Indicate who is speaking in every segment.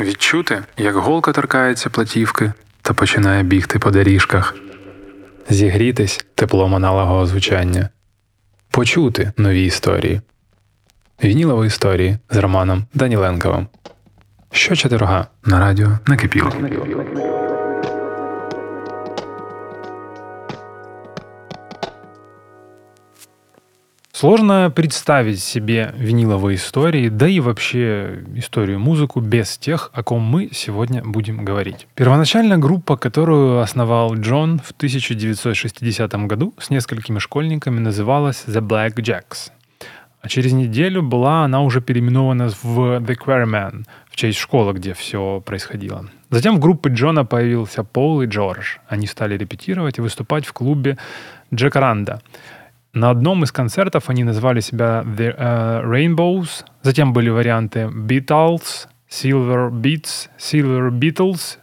Speaker 1: Відчути, як голка торкається платівки та починає бігти по доріжках, зігрітись теплом аналогового звучання, почути нові історії, вінілові історії з Романом Даніленковим. Що четверга на радіо накипіло.
Speaker 2: Сложно представить себе виниловые истории, да и вообще историю музыку без тех, о ком мы сегодня будем говорить. Первоначально группа, которую основал Джон в 1960 году с несколькими школьниками, называлась The Black Jacks. А через неделю была она уже переименована в The Quarrymen, в честь школы, где все происходило. Затем в группе Джона появился Пол и Джордж. Они стали репетировать и выступать в клубе Джекаранда. На одном из концертов они назвали себя The uh, Rainbows. Затем были варианты Beatles, Silver Beats, Silver Beatles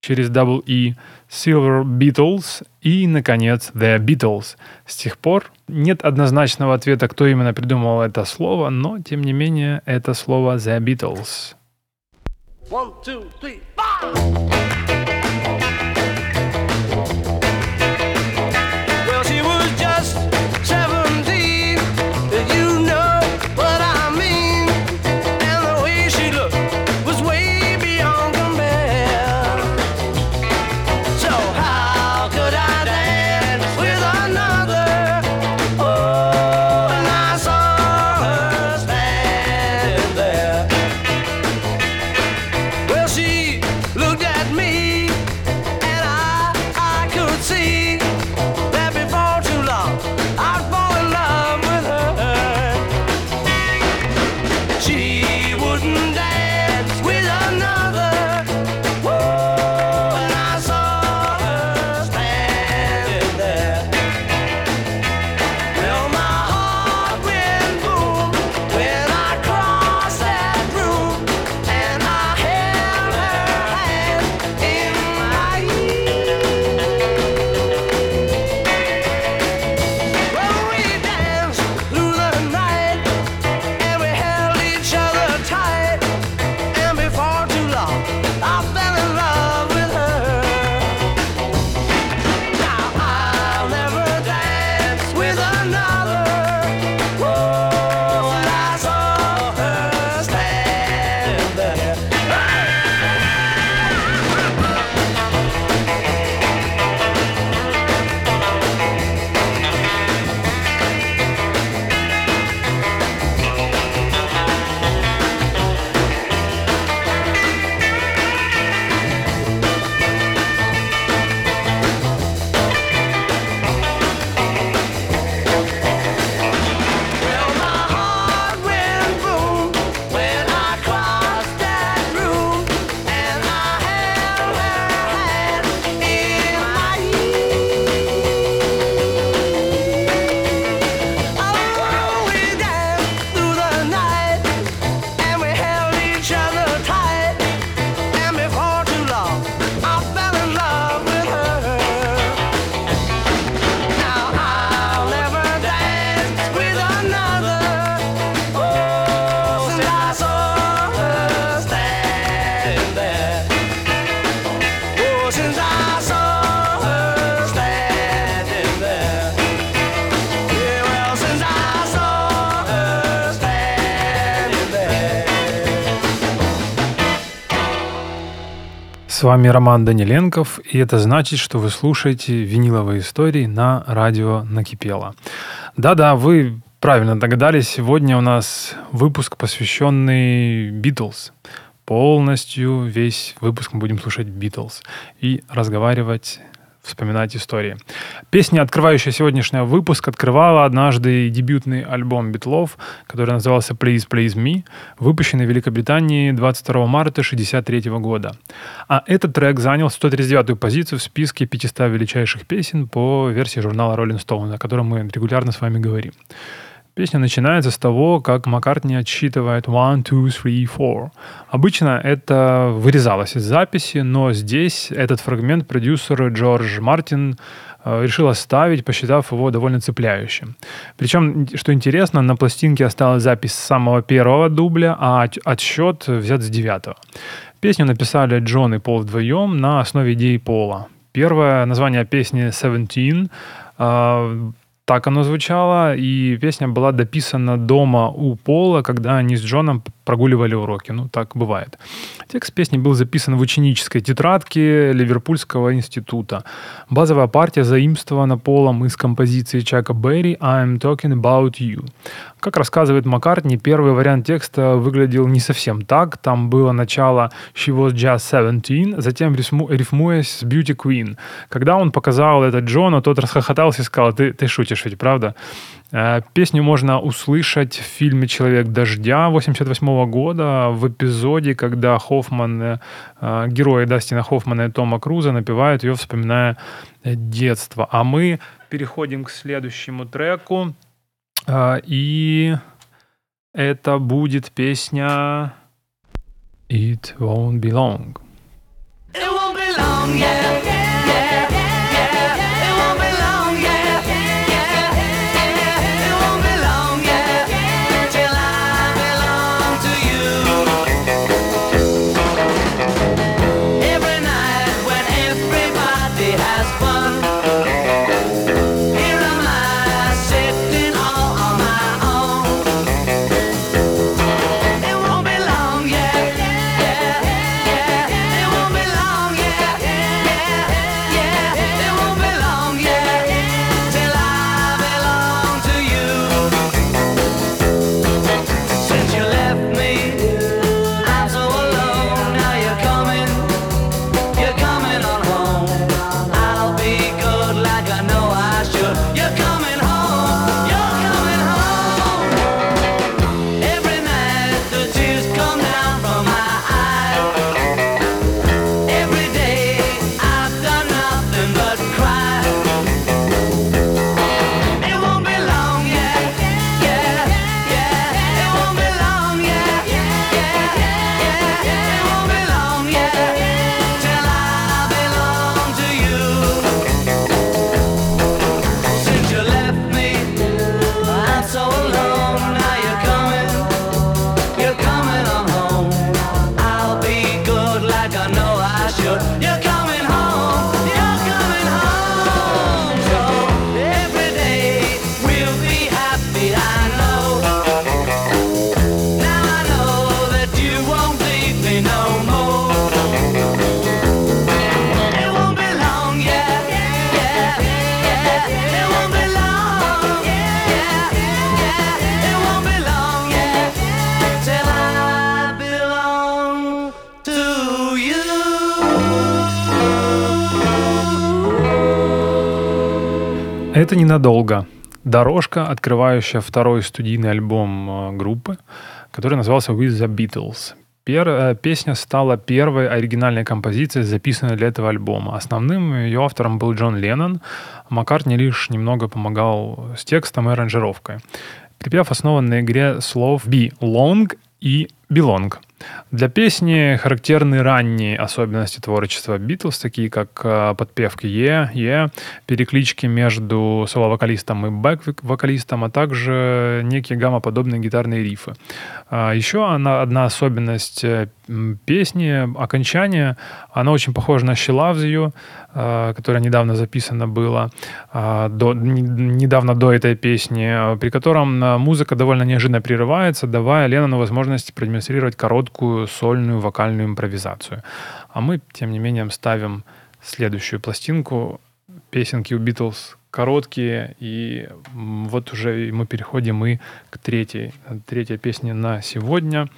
Speaker 2: через double E, Silver Beatles и, наконец, The Beatles. С тех пор нет однозначного ответа, кто именно придумал это слово, но, тем не менее, это слово The Beatles. One, two, three, С вами Роман Даниленков, и это значит, что вы слушаете виниловые истории на радио Накипело. Да-да, вы правильно догадались, сегодня у нас выпуск, посвященный Битлз. Полностью весь выпуск мы будем слушать Битлз и разговаривать вспоминать истории. Песня, открывающая сегодняшний выпуск, открывала однажды дебютный альбом Битлов, который назывался «Please, Please Me», выпущенный в Великобритании 22 марта 1963 года. А этот трек занял 139-ю позицию в списке 500 величайших песен по версии журнала Rolling Stone, о котором мы регулярно с вами говорим.
Speaker 1: Песня начинается с того, как Маккартни отсчитывает one, two, three, four. Обычно это вырезалось из записи, но здесь этот фрагмент продюсер Джордж Мартин э, решил оставить, посчитав его довольно цепляющим. Причем, что интересно, на пластинке осталась запись с самого первого дубля, а отсчет взят с девятого. Песню написали Джон и Пол вдвоем на основе идеи Пола. Первое название песни «Seventeen» э, так оно звучало, и песня была дописана дома у Пола, когда они с Джоном прогуливали уроки. Ну, так бывает. Текст песни был записан в ученической тетрадке Ливерпульского института. Базовая партия заимствована Полом из композиции Чака Берри «I'm talking about you». Как рассказывает Маккартни, первый вариант текста выглядел не совсем так. Там было начало «She was just 17», затем рифмуясь с «Beauty Queen». Когда он показал это Джону, тот расхохотался и сказал «Ты, ты шутишь ведь, правда?» Э, песню можно услышать в фильме «Человек дождя» 88 года в эпизоде, когда Хоффман, э, герои Дастина Хоффмана и Тома Круза напевают ее, вспоминая детство. А мы переходим к следующему треку. Э, и это будет песня «It won't be long». It won't be long, yeah, Это Дорожка, открывающая второй студийный альбом э, группы, который назывался «With the Beatles». Пер, э, песня стала первой оригинальной композицией, записанной для этого альбома. Основным ее автором был Джон Леннон. Маккартни лишь немного помогал с текстом и аранжировкой. Припев основан на игре слов «be long» и «belong». Для песни характерны ранние особенности творчества Битлз, такие как э, подпевки «е», «е», переклички между соло-вокалистом и бэк-вокалистом, а также некие гаммоподобные гитарные рифы. А еще одна, одна особенность э, песни, окончание, она очень похожа на «She Loves You», э, которая недавно записана была, до, недавно до этой песни, при котором музыка довольно неожиданно прерывается, давая Леннону возможность продемонстрировать короткую сольную вокальную импровизацию. А мы, тем не менее, ставим следующую пластинку. Песенки у Битлз короткие, и вот уже мы переходим и к третьей, третьей песне на сегодня.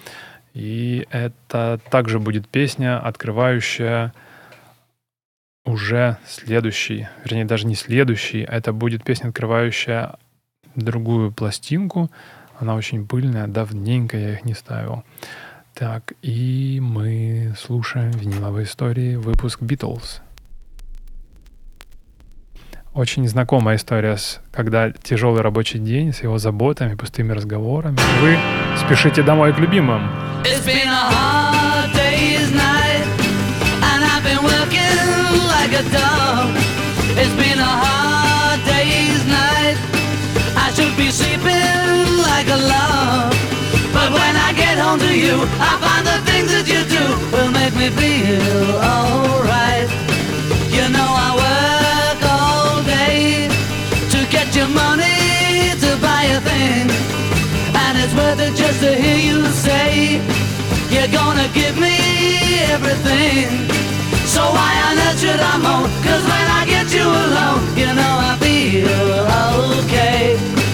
Speaker 1: И это также будет песня, открывающая уже следующий, вернее, даже не следующий, это будет песня, открывающая другую пластинку. Она очень пыльная, давненько я их не ставил. Так, и мы слушаем виниловые истории, выпуск Beatles. очень знакомая история, с, когда тяжелый рабочий день с его заботами, пустыми разговорами. Вы спешите домой к любимым. It's been a hard like a. It's been a hard day's night. I should be sleeping like a log. But when I get home to you, I find the things that you do will make me feel alright. You know I work all day to get your money to buy a thing. And it's worth it just to hear you say you're gonna give me everything. So why on earth should I moan? Cause when I get you alone, you know I feel okay.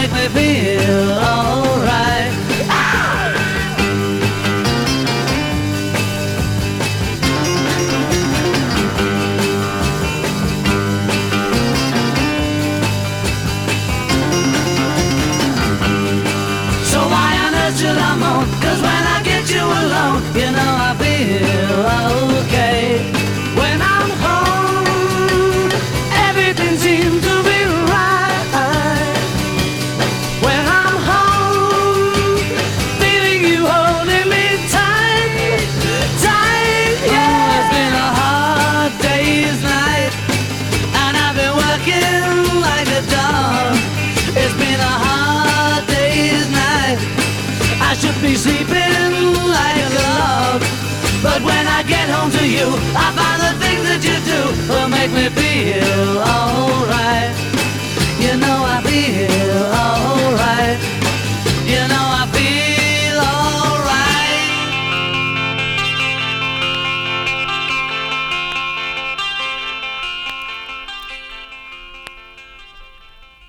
Speaker 1: Make me feel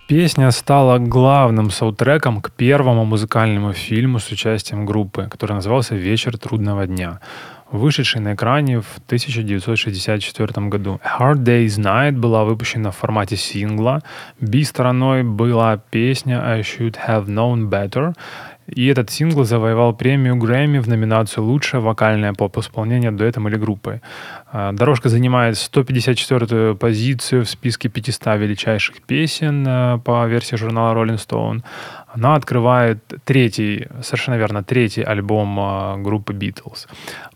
Speaker 1: Песня стала главным саундтреком к первому музыкальному фильму с участием группы, который назывался «Вечер трудного дня», вышедший на экране в 1964 году. Hard Day's Night была выпущена в формате сингла. Би-стороной была песня I Should Have Known Better, и этот сингл завоевал премию Грэмми в номинацию «Лучшее вокальное поп-исполнение дуэтом или группой». А, Дорожка занимает 154-ю позицию в списке 500 величайших песен а, по версии журнала Rolling Stone. Она открывает третий, совершенно верно, третий альбом а, группы Beatles.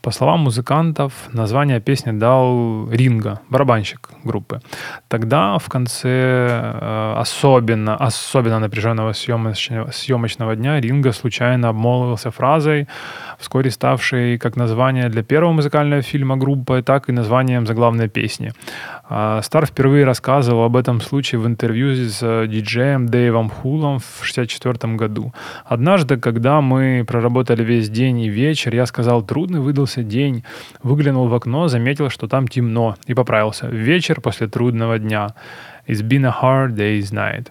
Speaker 1: По словам музыкантов, название песни дал Ринго, барабанщик группы. Тогда в конце э, особенно, особенно напряженного съемочного, съемочного дня Ринго случайно обмолвился фразой, вскоре ставшей как название для первого музыкального фильма группы, так и названием заглавной песни. Стар впервые рассказывал об этом случае в интервью с э, диджеем Дэйвом Хулом в 1964 году. Однажды, когда мы проработали весь день и вечер, я сказал, трудный выдался день. Выглянул в окно, заметил, что там темно, и поправился. Вечер после трудного дня. It's been a hard day's night.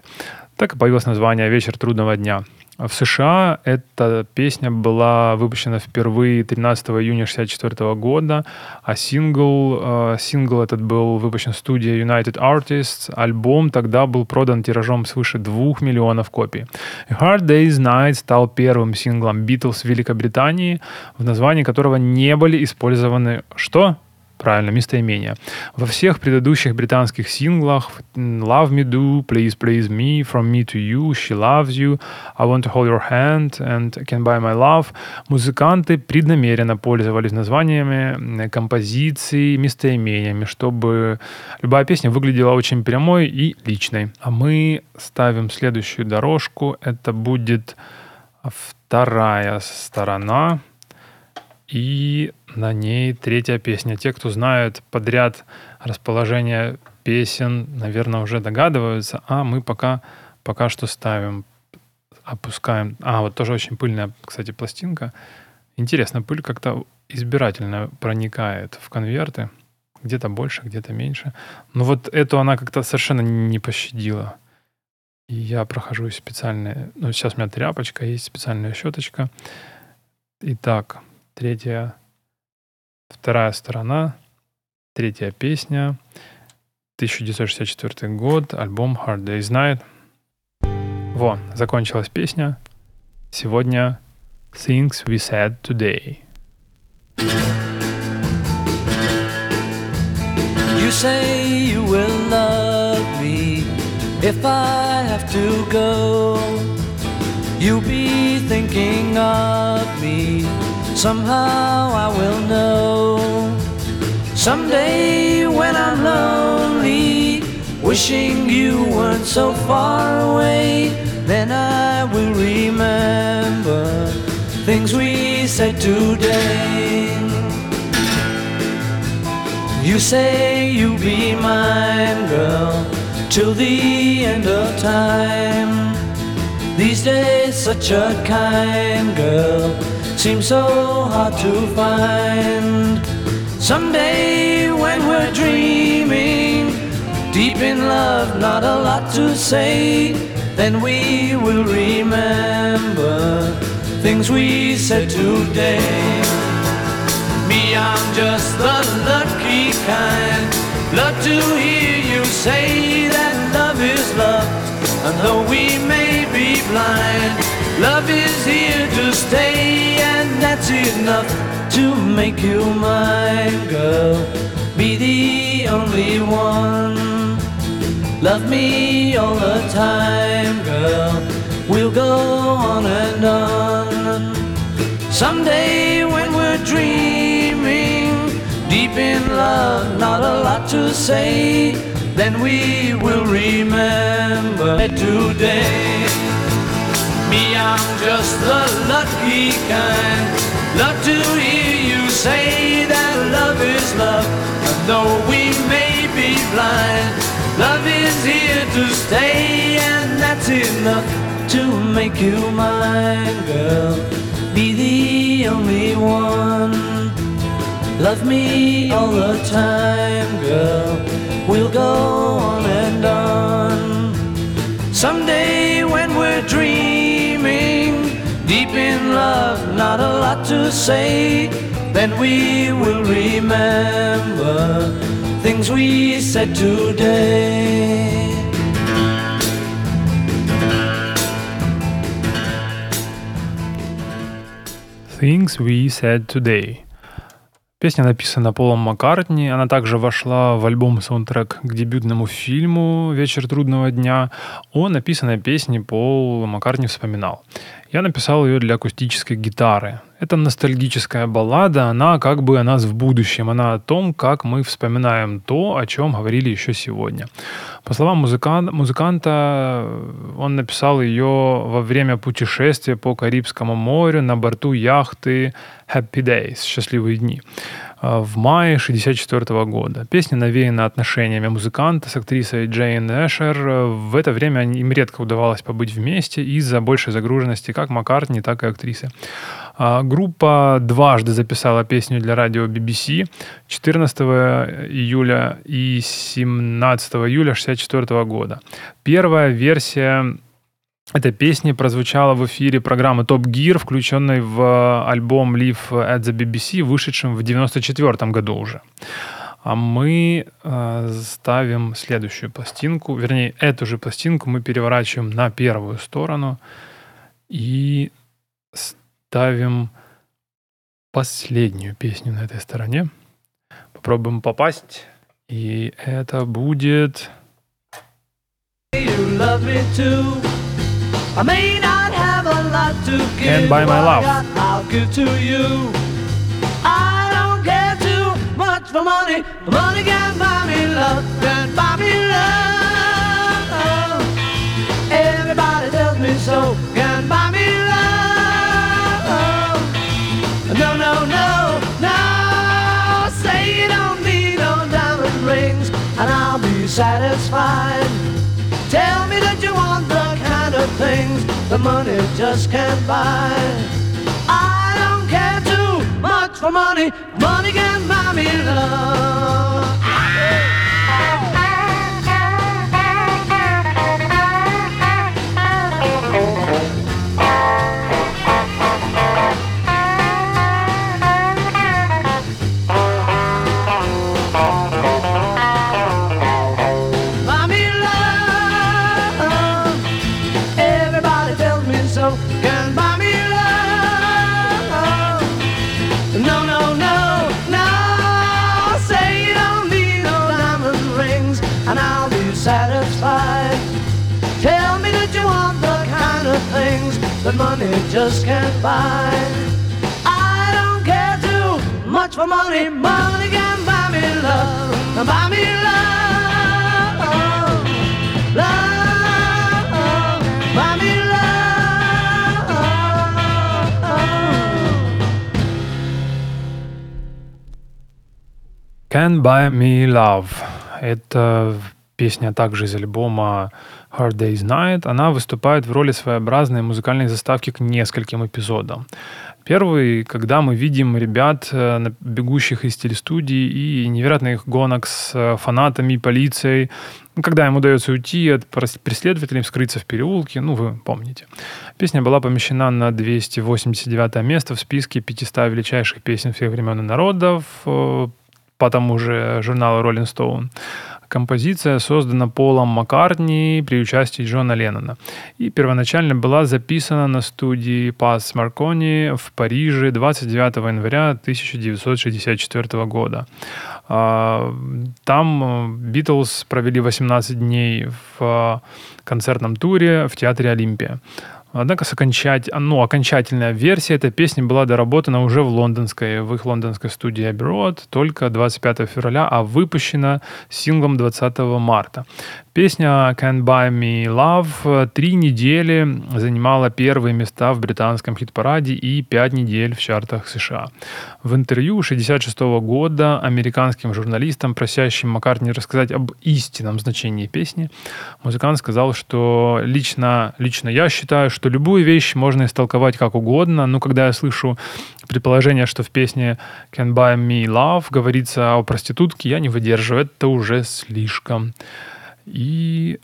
Speaker 1: Так и появилось название «Вечер трудного дня». В США эта песня была выпущена впервые 13 июня 1964 года, а сингл, э, сингл этот был выпущен студией United Artists. Альбом тогда был продан тиражом свыше 2 миллионов копий. Hard Day's Night стал первым синглом Beatles в Великобритании, в названии которого не были использованы что? Правильно, местоимение. Во всех предыдущих британских синглах Love Me Do, Please Please Me, From Me to You, She Loves You, I Want to Hold Your Hand and Can Buy My Love музыканты преднамеренно пользовались названиями композиций, местоимениями, чтобы любая песня выглядела очень прямой и личной. А мы ставим следующую дорожку. Это будет вторая сторона и на ней третья песня. Те, кто знают подряд расположение песен, наверное, уже догадываются, а мы пока, пока что ставим, опускаем. А, вот тоже очень пыльная, кстати, пластинка. Интересно, пыль как-то избирательно проникает в конверты. где-то больше, где-то меньше. Но вот эту она как-то совершенно не пощадила. И я прохожу специальные... Ну, сейчас у меня тряпочка, есть специальная щеточка. Итак, третья, вторая сторона, третья песня, 1964 год, альбом Hard Day's Night. Во, закончилась песня. Сегодня Things We Said Today.
Speaker 2: You say you will love me if I have to go. You'll be thinking of me. Somehow I will know. Someday when I'm lonely, wishing you weren't so far away, then I will remember things we said today. You say you'll be mine, girl, till the end of time. These days, such a kind girl seems so hard to find. Someday, when we're dreaming, deep in love, not a lot to say, then we will remember things we said today. Me, I'm just the lucky kind. Love to hear you say that love is love. And though we may be blind, love is here to stay, and that's enough to make you mine, girl. Be the only one. Love me all the time, girl. We'll go on and on. Someday when we're dreaming, deep in love, not a lot to say, then we will remember today. Me, I'm just the lucky kind. Love to hear you say that love is love, and though we may be blind, love is here to stay, and that's enough to make you mine, girl be the only one. Love me all the time, girl. We'll go on in love, not a lot to say, then we will remember things we said today.
Speaker 1: Things We Said Today. Песня написана Полом Маккартни. Она также вошла в альбом-саундтрек к дебютному фильму «Вечер трудного дня». О написанной песне Пол Маккартни вспоминал. Я написал ее для акустической гитары. Это ностальгическая баллада, она как бы о нас в будущем, она о том, как мы вспоминаем то, о чем говорили еще сегодня. По словам музыканта, музыканта он написал ее во время путешествия по Карибскому морю на борту яхты Happy Days, «Счастливые дни» в мае 1964 года. Песня навеяна отношениями музыканта с актрисой Джейн Эшер. В это время им редко удавалось побыть вместе из-за большей загруженности как Маккартни, так и актрисы. А, группа дважды записала песню для радио BBC 14 июля и 17 июля 1964 года. Первая версия эта песня прозвучала в эфире программы Top Gear, включенной в альбом Live at the BBC, вышедшем в 94 году уже. А мы э, ставим следующую пластинку, вернее, эту же пластинку мы переворачиваем на первую сторону и ставим последнюю песню на этой стороне. Попробуем попасть. И это будет...
Speaker 2: You love me too. I may not have a lot to give.
Speaker 1: And by my
Speaker 2: but
Speaker 1: love.
Speaker 2: I'll give to you. I don't care too much for money. Money can buy me love. Can buy me love. Everybody tells me so. Can buy me love. No, no, no, no. Say you don't need no diamond rings, and I'll be satisfied. Tell me that you want the of things the money just can't buy. I don't care too much for money. Money can buy me love. That money just can't buy. I don't care too much for money. Money can buy me love, buy me love, love, buy me love.
Speaker 1: Can Buy Me Love. Это песня также из альбома Hard Day's Night. Она выступает в роли своеобразной музыкальной заставки к нескольким эпизодам. Первый, когда мы видим ребят, э, бегущих из телестудии и невероятных гонок с э, фанатами, полицией, когда им удается уйти от преследователей, скрыться в переулке, ну, вы помните. Песня была помещена на 289 место в списке 500 величайших песен всех времен и народов э, по тому же журналу Rolling Stone. Композиция создана Полом Маккартни при участии Джона Леннона. И первоначально была записана на студии Пас Маркони в Париже 29 января 1964 года. А, Там э, Битлз провели 18 дней в э, концертном туре в театре Олимпия. Однако окончать... ну, окончательная версия этой песни была доработана уже в лондонской, в их лондонской студии Abbey только 25 февраля, а выпущена синглом 20 марта. Песня Can't Buy Me Love три недели занимала первые места в британском хит-параде и пять недель в чартах США. В интервью 66 года американским журналистам, просящим Маккартни рассказать об истинном значении песни, музыкант сказал, что лично, лично я считаю, что любую вещь можно истолковать как угодно, но когда я слышу предположение, что в песне Can Buy Me Love говорится о проститутке, я не выдерживаю, это уже слишком. И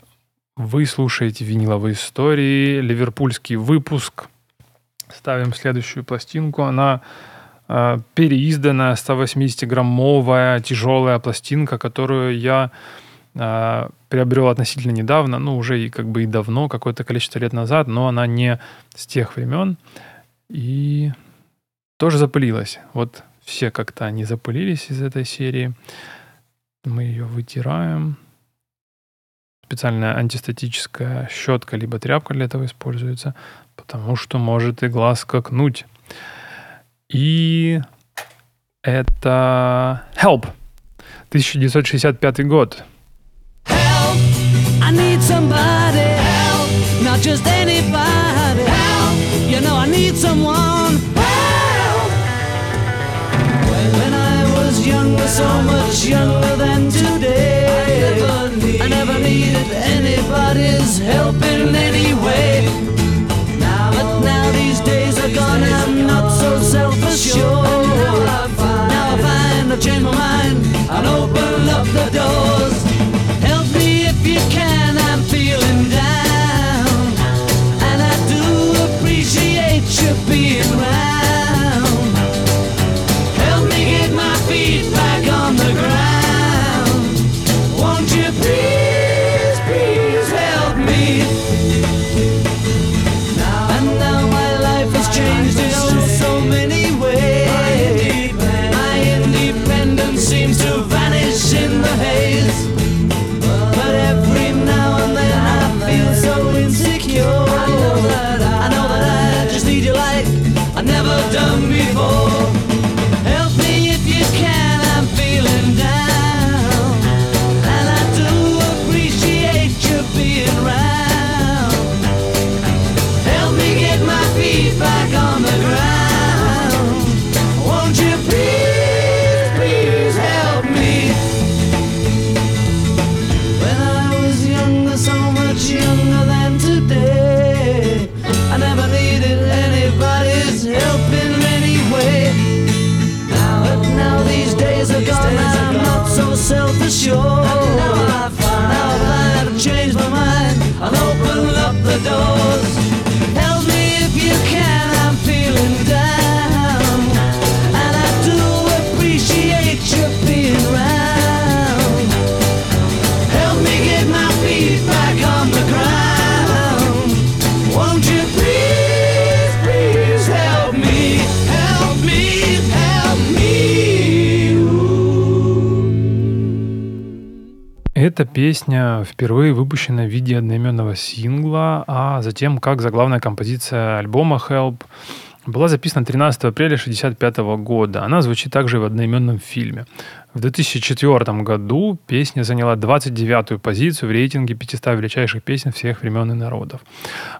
Speaker 1: вы слушаете виниловые истории, ливерпульский выпуск. Ставим следующую пластинку. Она э, переизданная, 180-граммовая тяжелая пластинка, которую я э, приобрел относительно недавно, ну, уже и как бы и давно, какое-то количество лет назад, но она не с тех времен. И тоже запылилась. Вот все как-то они запылились из этой серии. Мы ее вытираем. Специальная антистатическая щетка либо тряпка для этого используется, потому что может и глаз скакнуть. И это Help. 1965 год.
Speaker 2: I need somebody. Help! Not just anybody. Help! You know I need someone. Help! When I was younger, so much younger than today. I never, needed anybody's help in any way.
Speaker 1: Эта песня впервые выпущена в виде одноименного сингла, а затем как заглавная композиция альбома «Help» была записана 13 апреля 1965 года. Она звучит также в одноименном фильме. В 2004 году песня заняла 29-ю позицию в рейтинге 500 величайших песен всех времен и народов.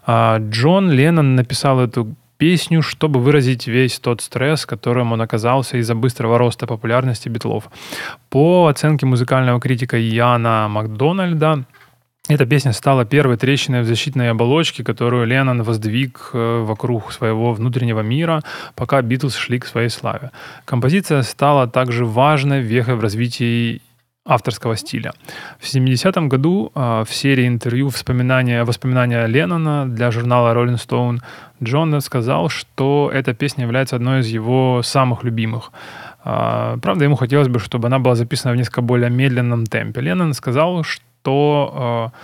Speaker 1: А Джон Леннон написал эту песню, чтобы выразить весь тот стресс, которым он оказался из-за быстрого роста популярности битлов. По оценке музыкального критика Яна Макдональда, эта песня стала первой трещиной в защитной оболочке, которую Леннон воздвиг э, вокруг своего внутреннего мира, пока Битлз шли к своей славе. Композиция стала также важной вехой в развитии авторского стиля. В 70-м году э, в серии интервью вспоминания, воспоминания Леннона для журнала Rolling Stone Джон сказал, что эта песня является одной из его самых любимых. Э, правда, ему хотелось бы, чтобы она была записана в несколько более медленном темпе. Леннон сказал, что то э,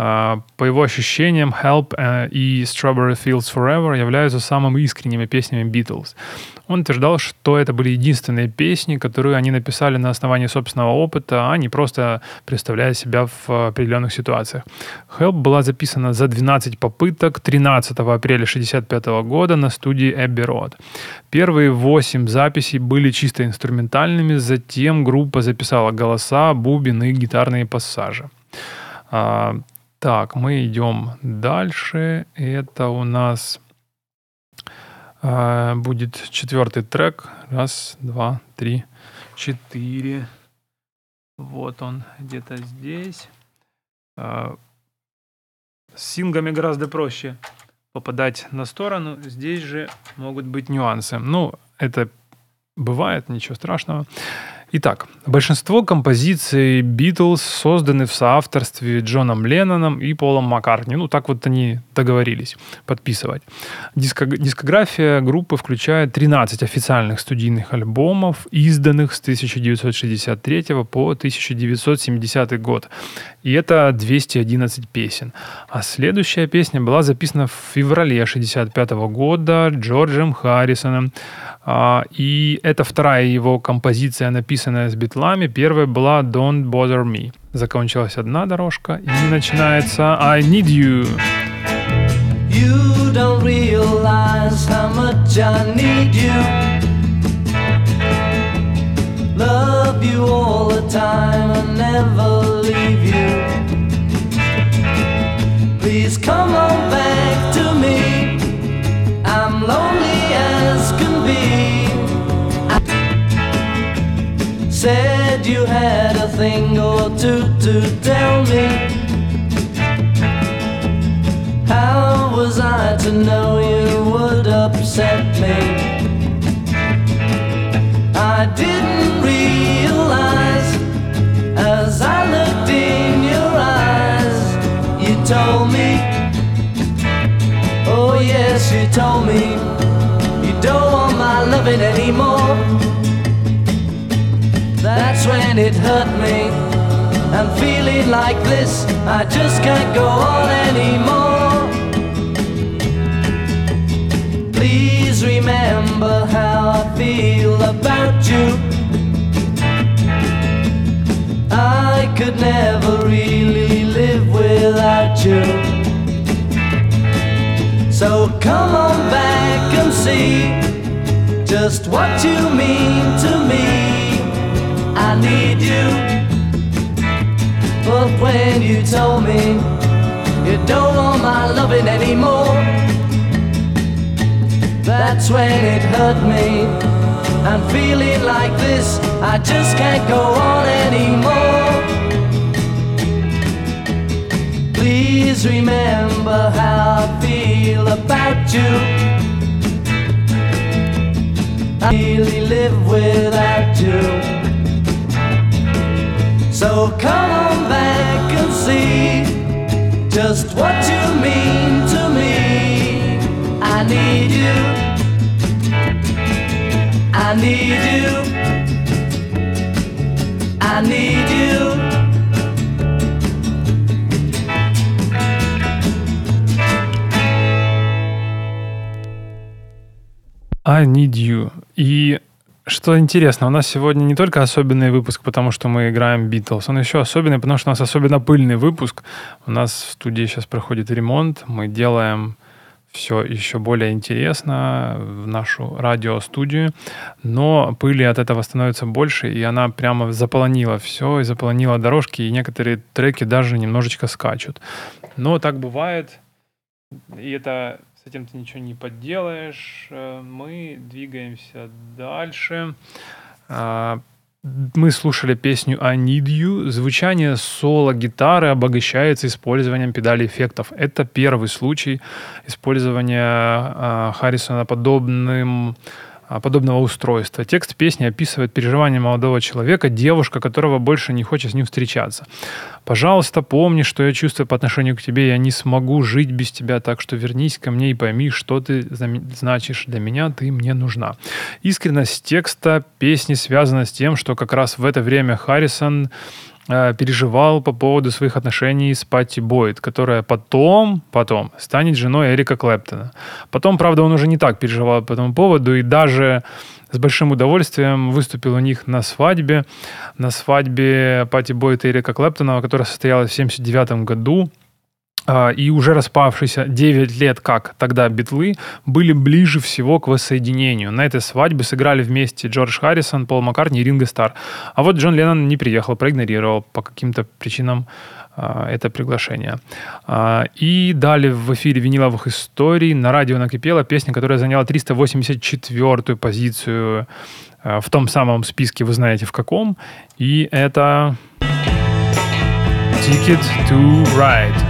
Speaker 1: по его ощущениям Help э, и Strawberry Fields Forever являются самыми искренними песнями Beatles. Он утверждал, что это были единственные песни, которые они написали на основании собственного опыта, а не просто представляя себя в определенных ситуациях. Help была записана за 12 попыток 13 апреля 1965 года на студии Abbey Road. Первые 8 записей были чисто инструментальными, затем группа записала голоса, бубен и гитарные пассажи. Так, мы идем дальше. Это у нас а, будет четвертый трек. Раз, два, три, четыре. Вот он, где-то здесь. А, с сингами гораздо проще попадать на сторону. Здесь же могут быть нюансы. Ну, это бывает, ничего страшного. Итак, большинство композиций Beatles созданы в соавторстве Джоном Ленноном и Полом Маккартни. Ну, так вот они договорились подписывать. Дискография группы включает 13 официальных студийных альбомов, изданных с 1963 по 1970 год. И это 211 песен. А следующая песня была записана в феврале 1965 года Джорджем Харрисоном. А, и это вторая его композиция, написанная с битлами. Первая была Don't Bother Me. Закончилась одна дорожка и начинается I Need You. You don't realize how much I need you. Love you all the time and never leave you. Please come on back to me. I'm lonely as can be. Said you had a thing or two to tell me. How was I to know you would upset me? I didn't told me, oh yes, you told me, you don't want my loving anymore. That's when it hurt me. I'm feeling like this, I just can't go on anymore. Please remember how I feel about you. I could never really live without you. So come on back and see just what you mean to me. I need you. But when you told me you don't want my loving anymore, that's when it hurt me. I'm feeling like this, I just can't go on anymore. Please remember how I feel about you. I really live without you. So come on back and see just what you mean to me. I need you. I need you. I need you. I need you. И что интересно, у нас сегодня не только особенный выпуск, потому что мы играем Битлз, он еще особенный, потому что у нас особенно пыльный выпуск. У нас в студии сейчас проходит ремонт, мы делаем все еще более интересно в нашу радиостудию, но пыли от этого становится больше, и она прямо заполонила все, и заполонила дорожки, и некоторые треки даже немножечко скачут. Но так бывает, и это с этим ты ничего не подделаешь. Э, мы двигаемся дальше. А, мы слушали песню «I Need You». Звучание соло-гитары обогащается использованием педали эффектов. Это первый случай использования а, Харрисона подобным подобного устройства. Текст песни описывает переживания молодого человека, девушка, которого больше не хочет с ним встречаться. «Пожалуйста, помни, что я чувствую по отношению к тебе. Я не смогу жить без тебя, так что вернись ко мне и пойми, что ты значишь для меня, ты мне нужна». Искренность текста песни связана с тем, что как раз в это время Харрисон переживал по поводу своих отношений с Патти Бойд, которая потом, потом станет женой Эрика Клэптона. Потом, правда, он уже не так переживал по этому поводу и даже с большим удовольствием выступил у них на свадьбе, на свадьбе Пати Бойт и Эрика Клэптона, которая состоялась в 1979 году. А, и уже распавшиеся 9 лет, как тогда битлы, были ближе всего к воссоединению. На этой свадьбе сыграли вместе Джордж Харрисон, Пол Маккартни и Ринго Стар. А вот Джон Леннон не приехал, проигнорировал по каким-то причинам а, это приглашение. А, и далее в эфире виниловых историй на радио накипела песня, которая заняла 384-ю позицию в том самом списке, вы знаете в каком. И это
Speaker 2: Ticket to Ride.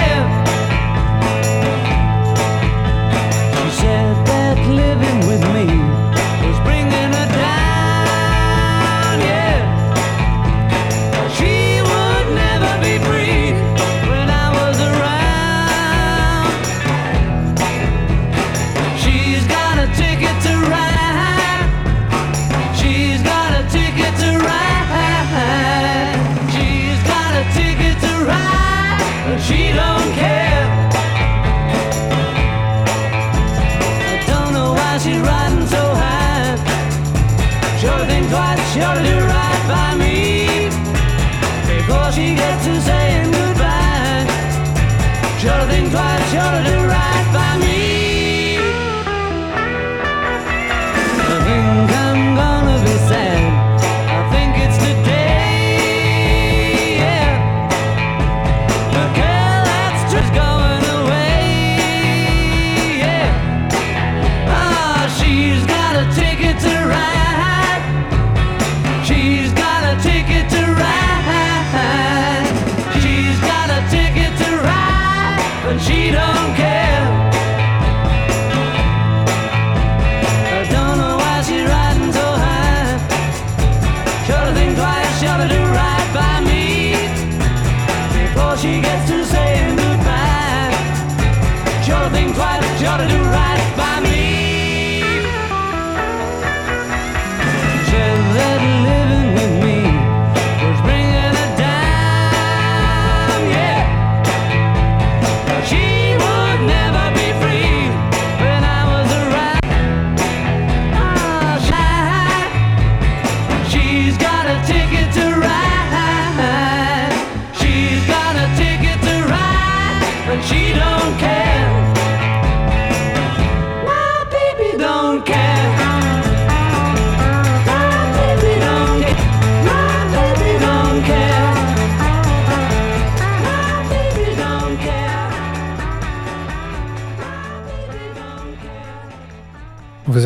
Speaker 2: you ought to do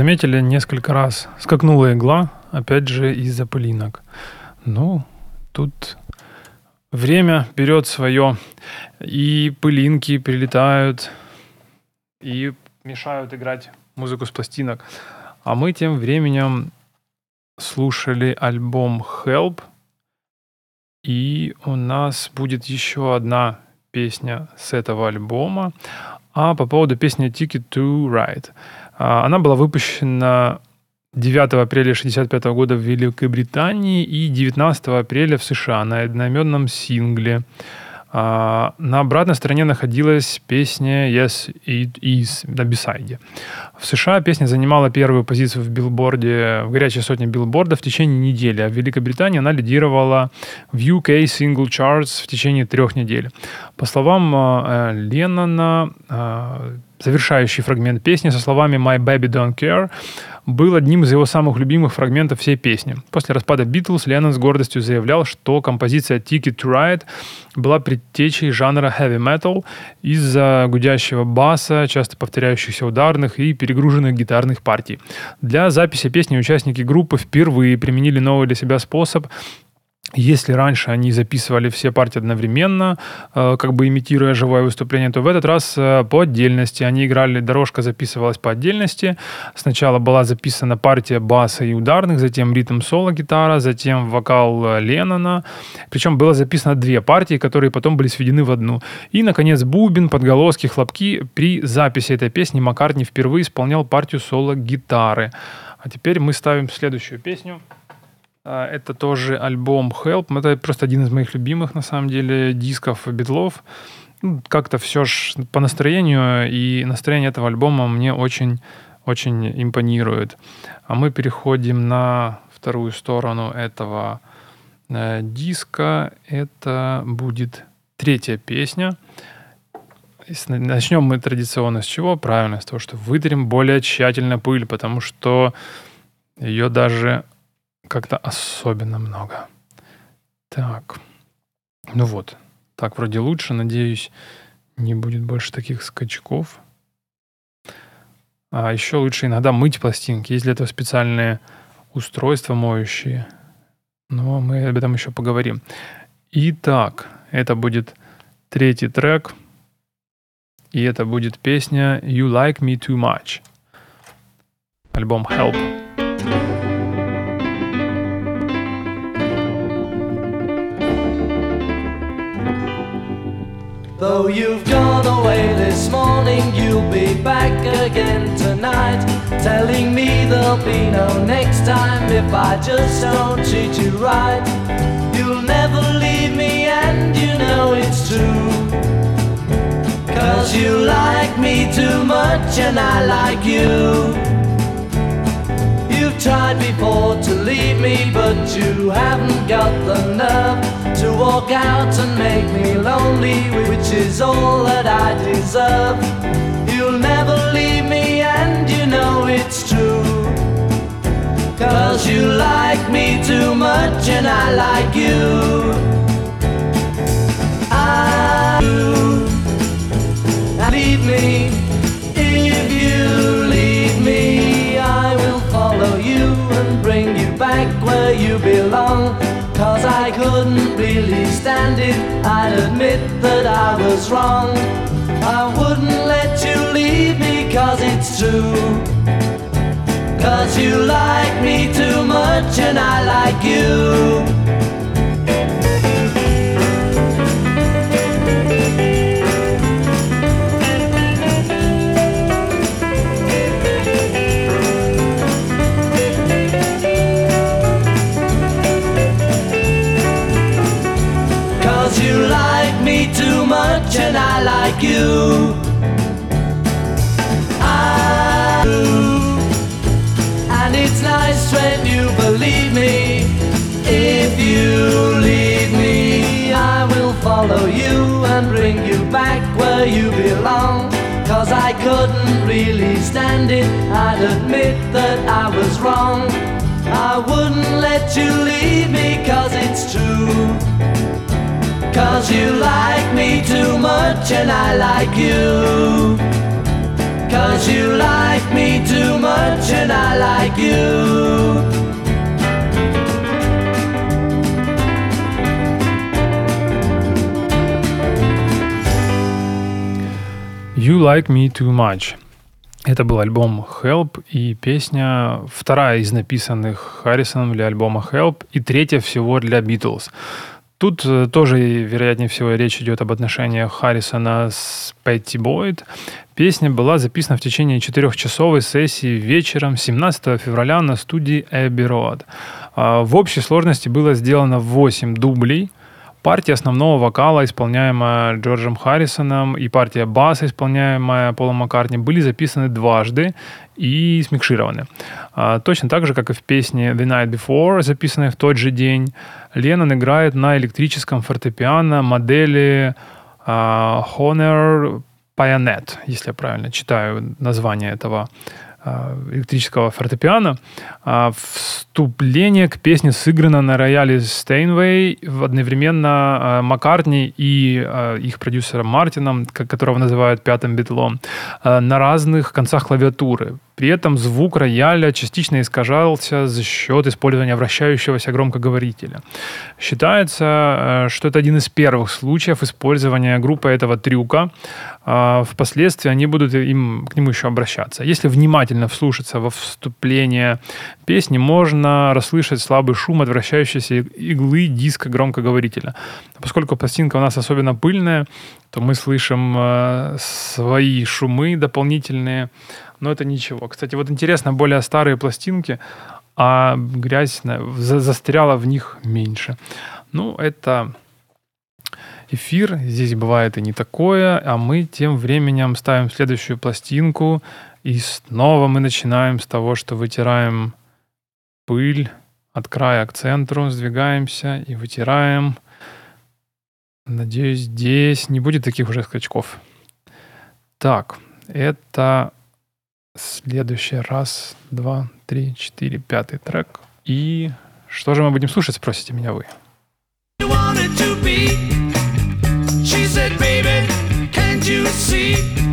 Speaker 1: заметили, несколько раз скакнула игла, опять же из-за пылинок. Ну, тут время берет свое, и пылинки прилетают, и мешают играть музыку с пластинок. А мы тем временем слушали альбом Help И у нас будет еще одна песня с этого альбома. А по поводу песни Ticket to Ride. А, Она была выпущена 9 апреля 1965 года в Великобритании и 19 апреля в США на одноименном сингле. А, На обратной стороне находилась песня Yes It Is на бисайде. В США песня занимала первую позицию в билборде, в горячей сотне билборда в течение недели, а в Великобритании она лидировала в UK Single Charts в течение трех недель. По словам э, Леннона, завершающий фрагмент песни со словами «My baby don't care» был одним из его самых любимых фрагментов всей песни. После распада Битлз Леннон с гордостью заявлял, что композиция «Ticket to Ride» была предтечей жанра heavy metal из-за гудящего баса, часто повторяющихся ударных и перегруженных гитарных партий. Для записи песни участники группы впервые применили новый для себя способ если раньше они записывали все партии одновременно, э, как бы имитируя живое выступление, то в этот раз э, по отдельности. Они играли, дорожка записывалась по отдельности. Сначала была записана партия баса и ударных, затем ритм соло гитара, затем вокал э, Леннона. Причем было записано две партии, которые потом были сведены в одну. И, наконец, бубен, подголоски, хлопки. При записи этой песни Маккартни впервые исполнял партию соло гитары. А теперь мы ставим следующую песню. А, Это тоже альбом Help. Это просто один из моих любимых, на самом деле, дисков Битлов. Ну, Как-то все ж по настроению, и настроение этого альбома мне очень, очень импонирует. А мы переходим на вторую сторону этого э, диска. Это будет третья песня. Начнем мы традиционно с чего? Правильно, с того, что вытрем более тщательно пыль, потому что ее даже как-то особенно много. Так. Ну вот. Так вроде лучше. Надеюсь, не будет больше таких скачков. А еще лучше иногда мыть пластинки. Есть для этого специальные устройства моющие. Но мы об этом еще поговорим. Итак, это будет третий трек. И это будет песня You Like Me Too Much. Альбом Help.
Speaker 2: Though you've gone away this morning, you'll be back again tonight. Telling me there'll be no next time if I just don't treat you right. You'll never leave me, and you know it's true. Cause you like me too much, and I like you. You've tried before to leave me, but you haven't got the nerve to walk out and make me lonely, is all that I deserve. You'll never leave me, and you know it's true. Cause you like me too much, and I like you. I do. Leave me it, I'd admit that I was wrong. I wouldn't let you leave me cause it's true. Cause you like me too much and I like you. I like you. I do. And it's nice when you believe me. If you leave me, I will follow you and bring you back where you belong. Cause I couldn't really stand it, I'd admit that I was wrong. I wouldn't let you leave me cause it's true. Cause you like me too much and I like you. Cause you like me too much and I like you.
Speaker 1: You Like Me Too Much. Это был альбом Help и песня вторая из написанных Харрисоном для альбома Help и третья всего для Beatles. Тут э, тоже, вероятнее всего, речь идет об отношениях Харрисона с Петти Бойд. Песня была записана в течение четырехчасовой сессии вечером 17 февраля на студии Road. А, в общей сложности было сделано 8 дублей. Партия основного вокала, исполняемая Джорджем Харрисоном, и партия баса, исполняемая Полом Маккартни, были записаны дважды и смикшированы. А, точно так же, как и в песне The Night Before, записанной в тот же день, Леннон играет на электрическом фортепиано модели а, Honor Pioneer, если я правильно читаю название этого а, электрического фортепиано. А, вступление к песне сыграно на рояле Стейнвей одновременно а, Маккартни и их продюсером Мартином, которого называют пятым битлом, на разных концах клавиатуры. При этом звук рояля частично искажался за счет использования вращающегося громкоговорителя. Считается, что это один из первых случаев использования группы этого трюка. А, впоследствии они будут им, к нему еще обращаться. Если внимательно вслушаться во вступление песни, можно расслышать слабый шум от вращающейся иглы диска громкоговорителя. Поскольку пластинка у нас особенно пыльная, то мы слышим э, свои шумы дополнительные, но это ничего. Кстати, вот интересно, более старые пластинки, а грязь застряла в них меньше. Ну, это эфир, здесь бывает и не такое, а мы тем временем ставим следующую пластинку, и снова мы начинаем с того, что вытираем пыль от края к центру, сдвигаемся и вытираем. Надеюсь, здесь не будет таких уже скачков. Так, это Следующий раз, два, три, четыре, пятый трек. И что же мы будем слушать, спросите меня вы. She said, baby, can't you see?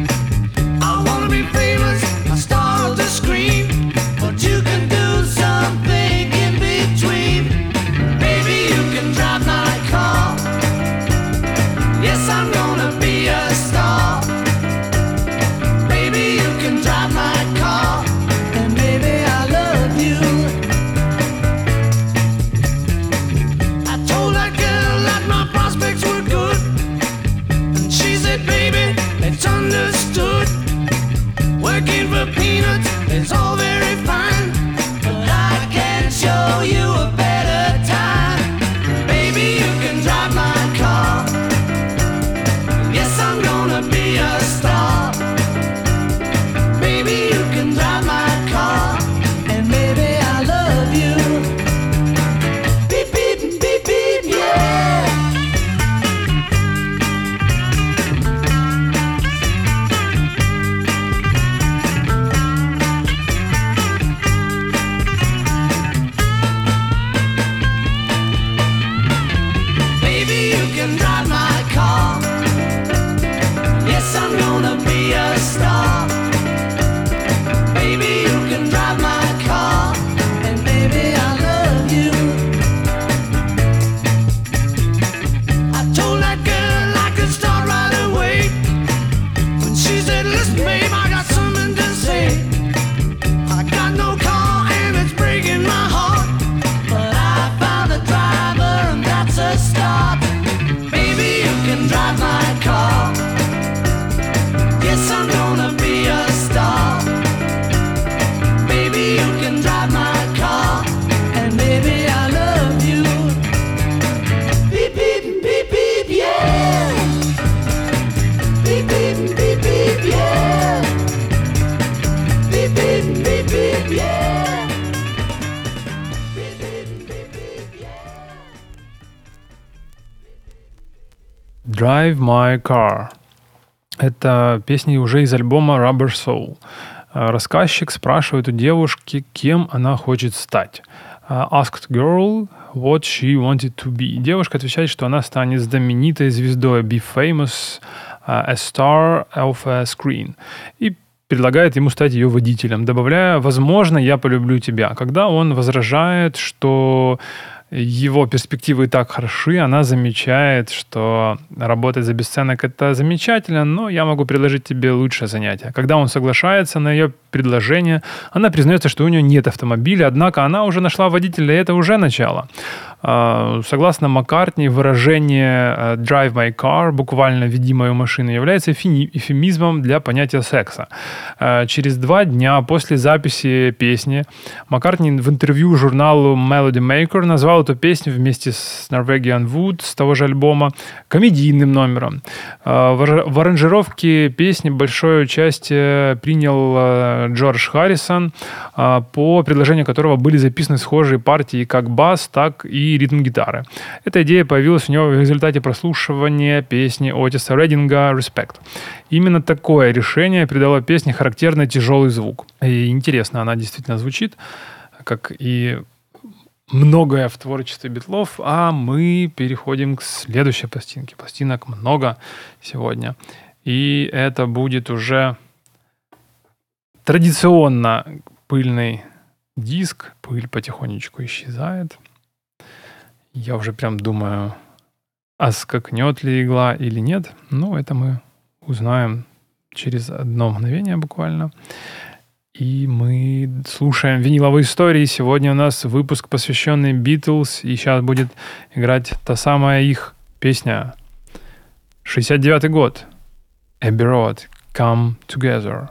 Speaker 1: Песни уже из альбома Rubber Soul. А, Рассказчик спрашивает у девушки, кем она хочет стать. А, Asked girl what she wanted to be. Девушка отвечает, что она станет знаменитой звездой, be famous, а, a star of a screen. И предлагает ему стать ее водителем, добавляя «возможно, я полюблю тебя». Когда он возражает, что его перспективы и так хороши, она замечает, что работать за бесценок – это замечательно, но я могу предложить тебе лучшее занятие. Когда он соглашается на ее предложение, она признается, что у нее нет автомобиля, однако она уже нашла водителя, и это уже начало. А, согласно Маккартни, выражение э, «drive my car», буквально «веди мою машину», является эфемизмом для понятия секса. Э, через два дня после записи песни Маккартни в интервью журналу Melody Maker назвал эту песню вместе с Norwegian Wood с того же альбома комедийным номером. Э, в аранжировке песни большое участие принял Джордж Харрисон, по предложению которого были записаны схожие партии как бас, так и ритм гитары. Эта идея появилась у него в результате прослушивания песни Отиса Рединга «Respect». Именно такое решение придало песне характерный тяжелый звук. И интересно, она действительно звучит, как и многое в творчестве Битлов, а мы переходим к следующей пластинке. Пластинок много сегодня. И это будет уже традиционно пыльный диск. Пыль потихонечку исчезает. Я уже прям думаю, а скакнет ли игла или нет. Ну, это мы узнаем через одно мгновение буквально. И мы слушаем виниловые истории. Сегодня у нас выпуск, посвященный Битлз. И сейчас будет играть та самая их песня. 69 год. Abbey Road. Come Together.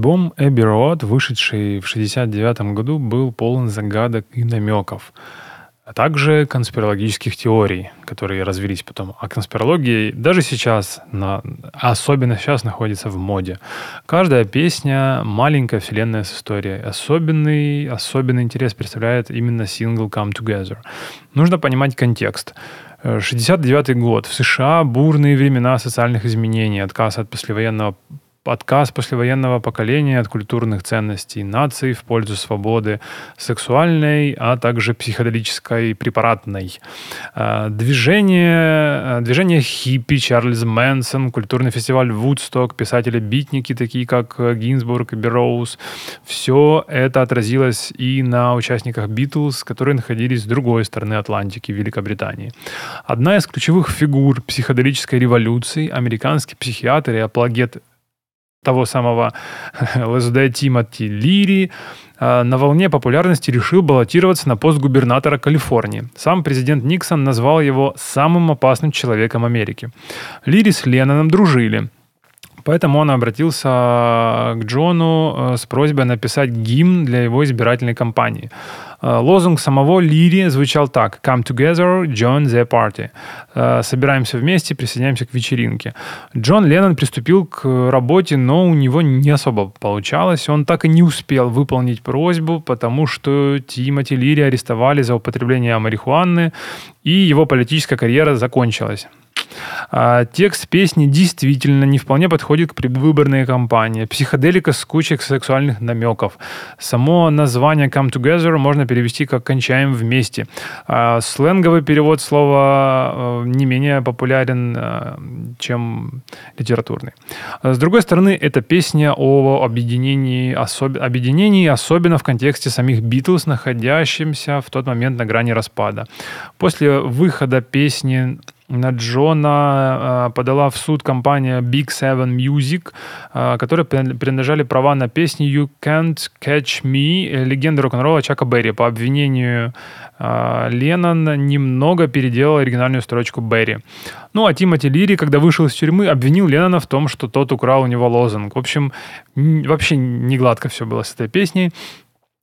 Speaker 1: Альбом Abbey Road, вышедший в 1969 году, был полон загадок и намеков а также конспирологических теорий, которые развились потом. А конспирология даже сейчас, на, особенно сейчас, находится в моде. Каждая песня — маленькая вселенная с историей. Особенный, особенный интерес представляет именно сингл «Come Together». Нужно понимать контекст. 69 год. В США бурные времена социальных изменений, отказ от послевоенного отказ послевоенного поколения от культурных ценностей наций в пользу свободы сексуальной, а также психоделической, препаратной. А, движение, а, движение хиппи, Чарльз Мэнсон, культурный фестиваль Вудсток, писатели-битники, такие как Гинзбург и Берроуз. Все это отразилось и на участниках Битлз, которые находились с другой стороны Атлантики, Великобритании. Одна из ключевых фигур психоделической революции, американский психиатр и апологет того самого ЛСД Тимоти Лири а, на волне популярности решил баллотироваться на пост губернатора Калифорнии. Сам президент Никсон назвал его самым опасным человеком Америки. Лири с Ленноном дружили. Поэтому он обратился к Джону э, с просьбой написать гимн для его избирательной кампании. Э, лозунг самого Лири звучал так «Come together, join the party». Э, «Собираемся вместе, присоединяемся к вечеринке». Джон Леннон приступил к работе, но у него не особо получалось. Он так и не успел выполнить просьбу, потому что Тимоти Лири арестовали за употребление марихуаны, и его политическая карьера закончилась. А, текст песни действительно не вполне подходит к предвыборной кампании. Психоделика с кучей сексуальных намеков. Само название Come Together можно перевести как «кончаем вместе». А, сленговый перевод слова э, не менее популярен, э, чем литературный. С другой стороны, это песня о объединении, особ... объединении особенно в контексте самих Битлз, находящимся в тот момент на грани распада. После выхода песни на Джона э, подала в суд компания Big Seven Music, э, которая принадлежали права на песни You Can't Catch Me, э, легенды рок-н-ролла Чака Берри. По обвинению Леннон немного переделал оригинальную строчку Берри. Ну, а Тимоти Лири, когда вышел из тюрьмы, обвинил Леннона в том, что тот украл у него лозунг. В общем, вообще не гладко все было с этой песней.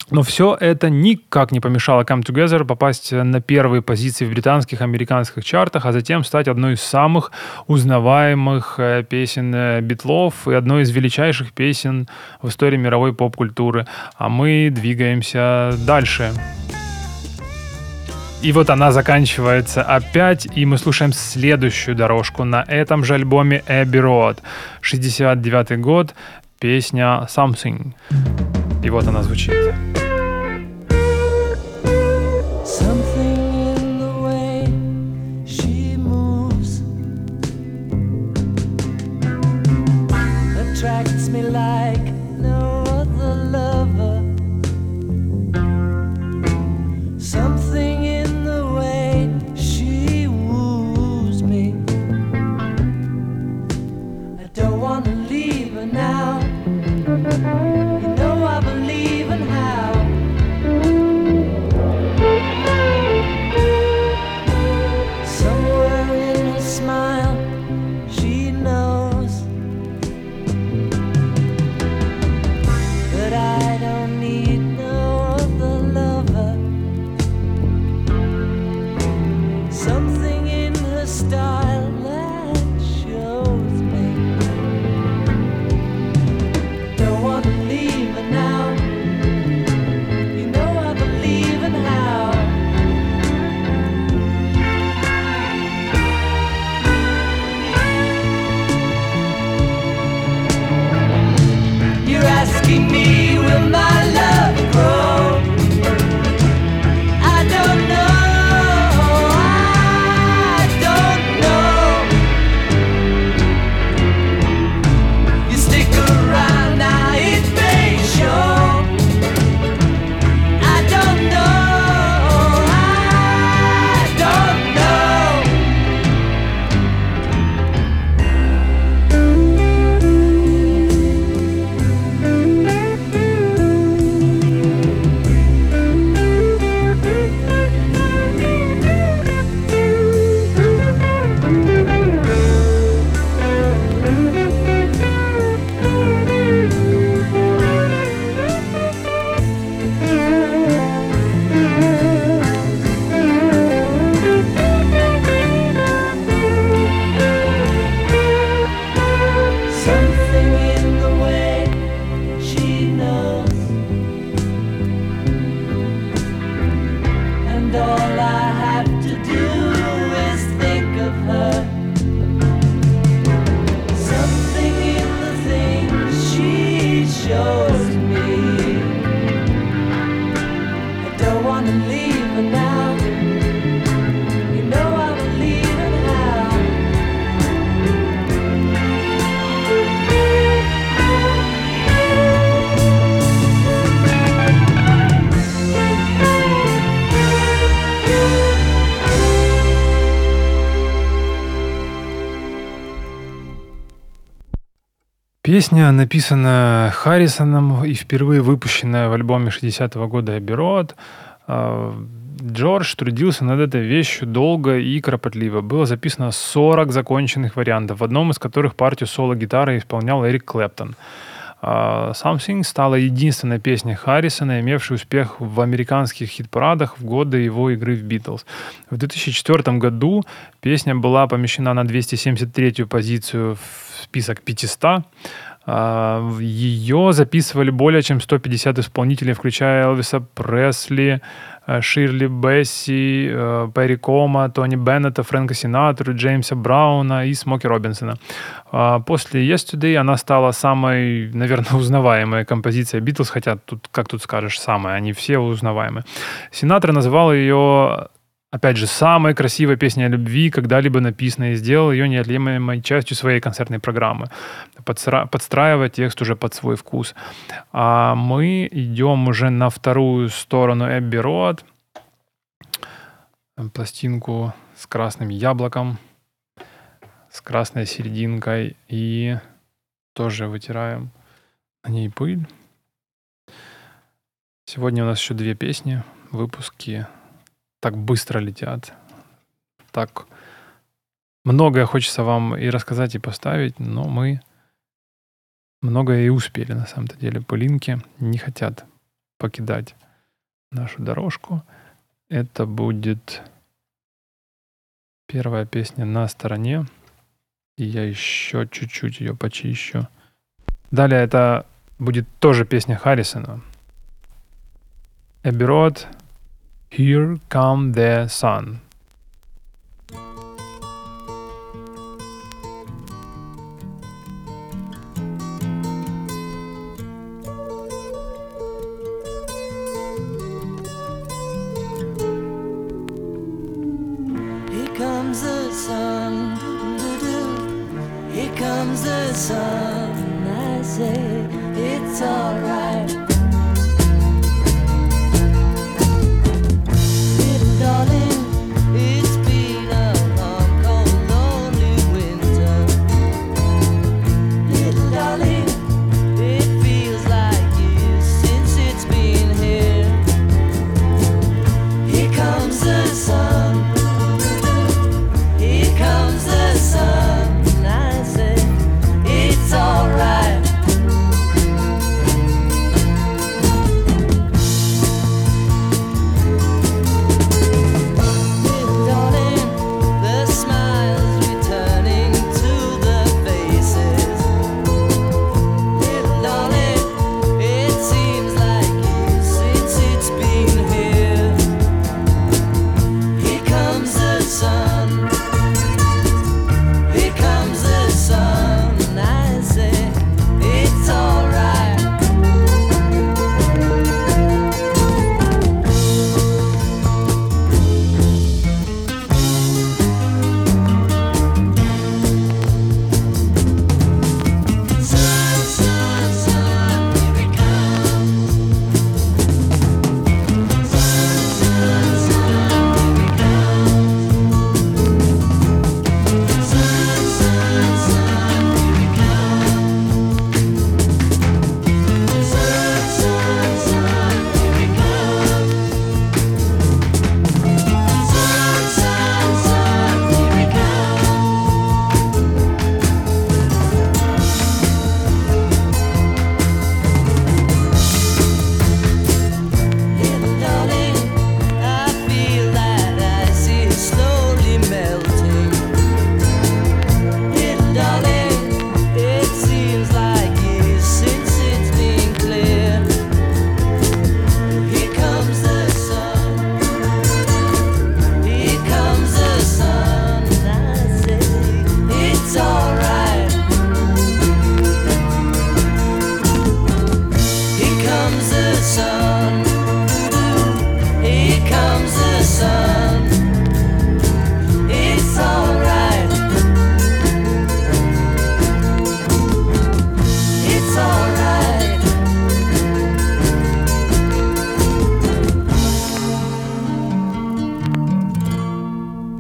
Speaker 1: Но все это никак не помешало Come Together попасть на первые позиции в британских, американских чартах, а затем стать одной из самых узнаваемых э, песен э, Битлов и одной из величайших песен в истории мировой поп-культуры. А мы двигаемся дальше. И вот она заканчивается опять, и мы слушаем следующую дорожку на этом же альбоме Abbey Road. 69 год, песня Something. И вот она звучит. Песня написана Харрисоном и впервые выпущенная в альбоме 60-го года «Abbey Road». А, Джордж трудился над этой вещью долго и кропотливо. Было записано 40 законченных вариантов, в одном из которых партию соло-гитары исполнял Эрик Клэптон. А, Something стала единственной песней Харрисона, имевшей успех в американских хит-парадах в годы его игры в Битлз. В 2004 году песня была помещена на 273-ю позицию в список 500. А, Ее записывали более чем 150 исполнителей, включая Элвиса Пресли, э, Ширли Бесси, э, Перри Кома, Тони Беннета, Фрэнка Синатру, Джеймса Брауна и Смоки Робинсона. А После Yesterday она стала самой, наверное, узнаваемой композицией Битлз, хотя тут, как тут скажешь, самая, они все узнаваемые. Синатра называл ее опять же, самой красивой песней о любви, когда-либо написанной, и сделал ее неотъемлемой частью своей концертной программы, подстра- подстраивая текст уже под свой вкус. А мы идем уже на вторую сторону Эбби Роад, пластинку с красным яблоком, с красной серединкой, и тоже вытираем на ней пыль. Сегодня у нас еще две песни, выпуски так быстро летят. Так многое хочется вам и рассказать, и поставить, но мы многое и успели на самом-то деле. Пылинки не хотят покидать нашу дорожку. Это будет первая песня на стороне. И я еще чуть-чуть ее почищу. Далее это будет тоже песня Харрисона. Эбби Род, Here Come the Sun.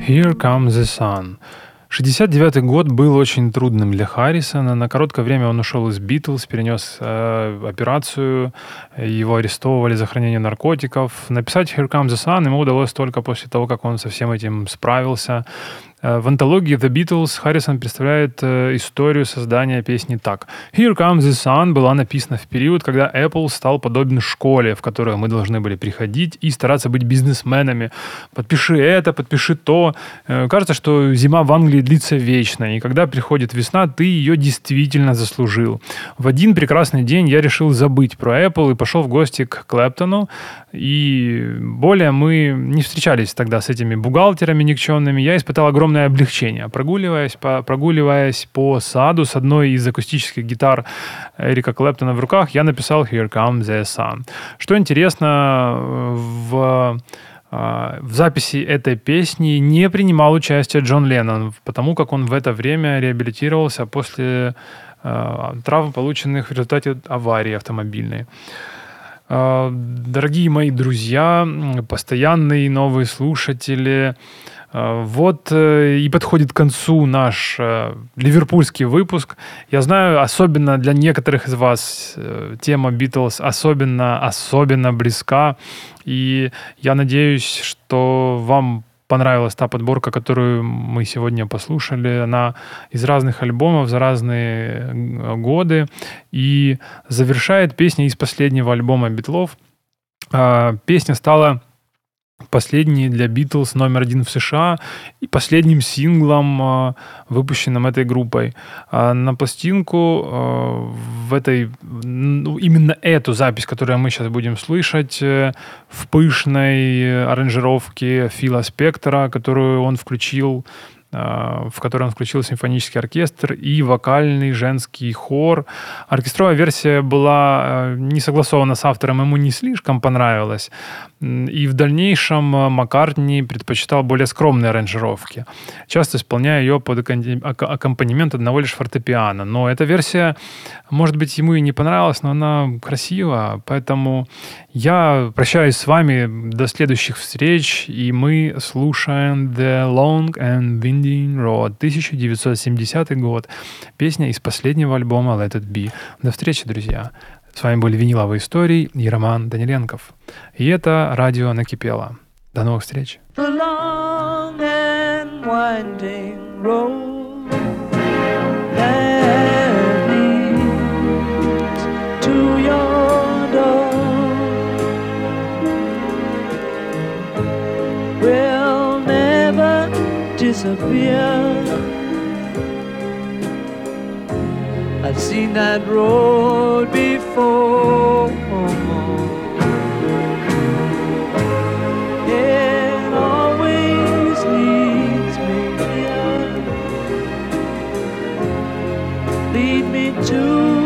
Speaker 2: Here Comes the Sun.
Speaker 1: 69 год был очень трудным для Харрисона. На короткое время он ушел из Битлз, перенес э, операцию, его арестовывали за хранение наркотиков. Написать «Here Comes the Sun» ему удалось только после того, как он со всем этим справился. Э, в антологии The Beatles Харрисон представляет э, историю создания песни так. Here Comes the Sun была написана в период, когда Apple стал подобен школе, в которую мы должны были приходить и стараться быть бизнесменами. Подпиши это, подпиши то. Э, кажется, что зима в Англии длится вечно, и когда приходит весна, ты ее действительно заслужил. В один прекрасный день я решил забыть про Apple и пошел в гости к Клэптону, и более мы не встречались тогда с этими бухгалтерами никчемными. Я испытал огромное огромное облегчение. Прогуливаясь по, прогуливаясь по саду с одной из акустических гитар Эрика Клэптона в руках, я написал «Here comes the sun». Что интересно, в в записи этой песни не принимал участие Джон Леннон, потому как он в это время реабилитировался после э, травм, полученных в результате аварии автомобильной. Э, дорогие мои друзья, постоянные новые слушатели, Э, вот э, и подходит к концу наш э, ливерпульский выпуск. Я знаю, особенно для некоторых из вас тема Битлз особенно, особенно близка. И я надеюсь, что вам понравилась та подборка, которую мы сегодня послушали. Она из разных альбомов за разные годы. И завершает песня из последнего альбома Битлов. Песня стала последний для Битлз номер один в США и последним синглом, а, выпущенным этой группой. А на пластинку а, в этой, ну, именно эту запись, которую мы сейчас будем слышать, э, в пышной аранжировке Фила Спектора, которую он включил в которой он включил симфонический оркестр и вокальный женский хор. Оркестровая версия была э, не согласована с автором, ему не слишком понравилась. И в дальнейшем э, Маккартни предпочитал более скромные аранжировки, часто исполняя ее под аккомпанемент одного лишь фортепиано. Но эта версия, может быть, ему и не понравилась, но она красива, поэтому я прощаюсь с вами до следующих встреч, и мы слушаем The Long and Winding Road, 1970 год. Песня из последнего альбома Let It Be. До встречи, друзья. С вами были «Виниловые истории» и Роман Даниленков. И это радио «Накипело». До новых встреч. The long and winding road. Disappear. I've seen that road before. It always leads me me to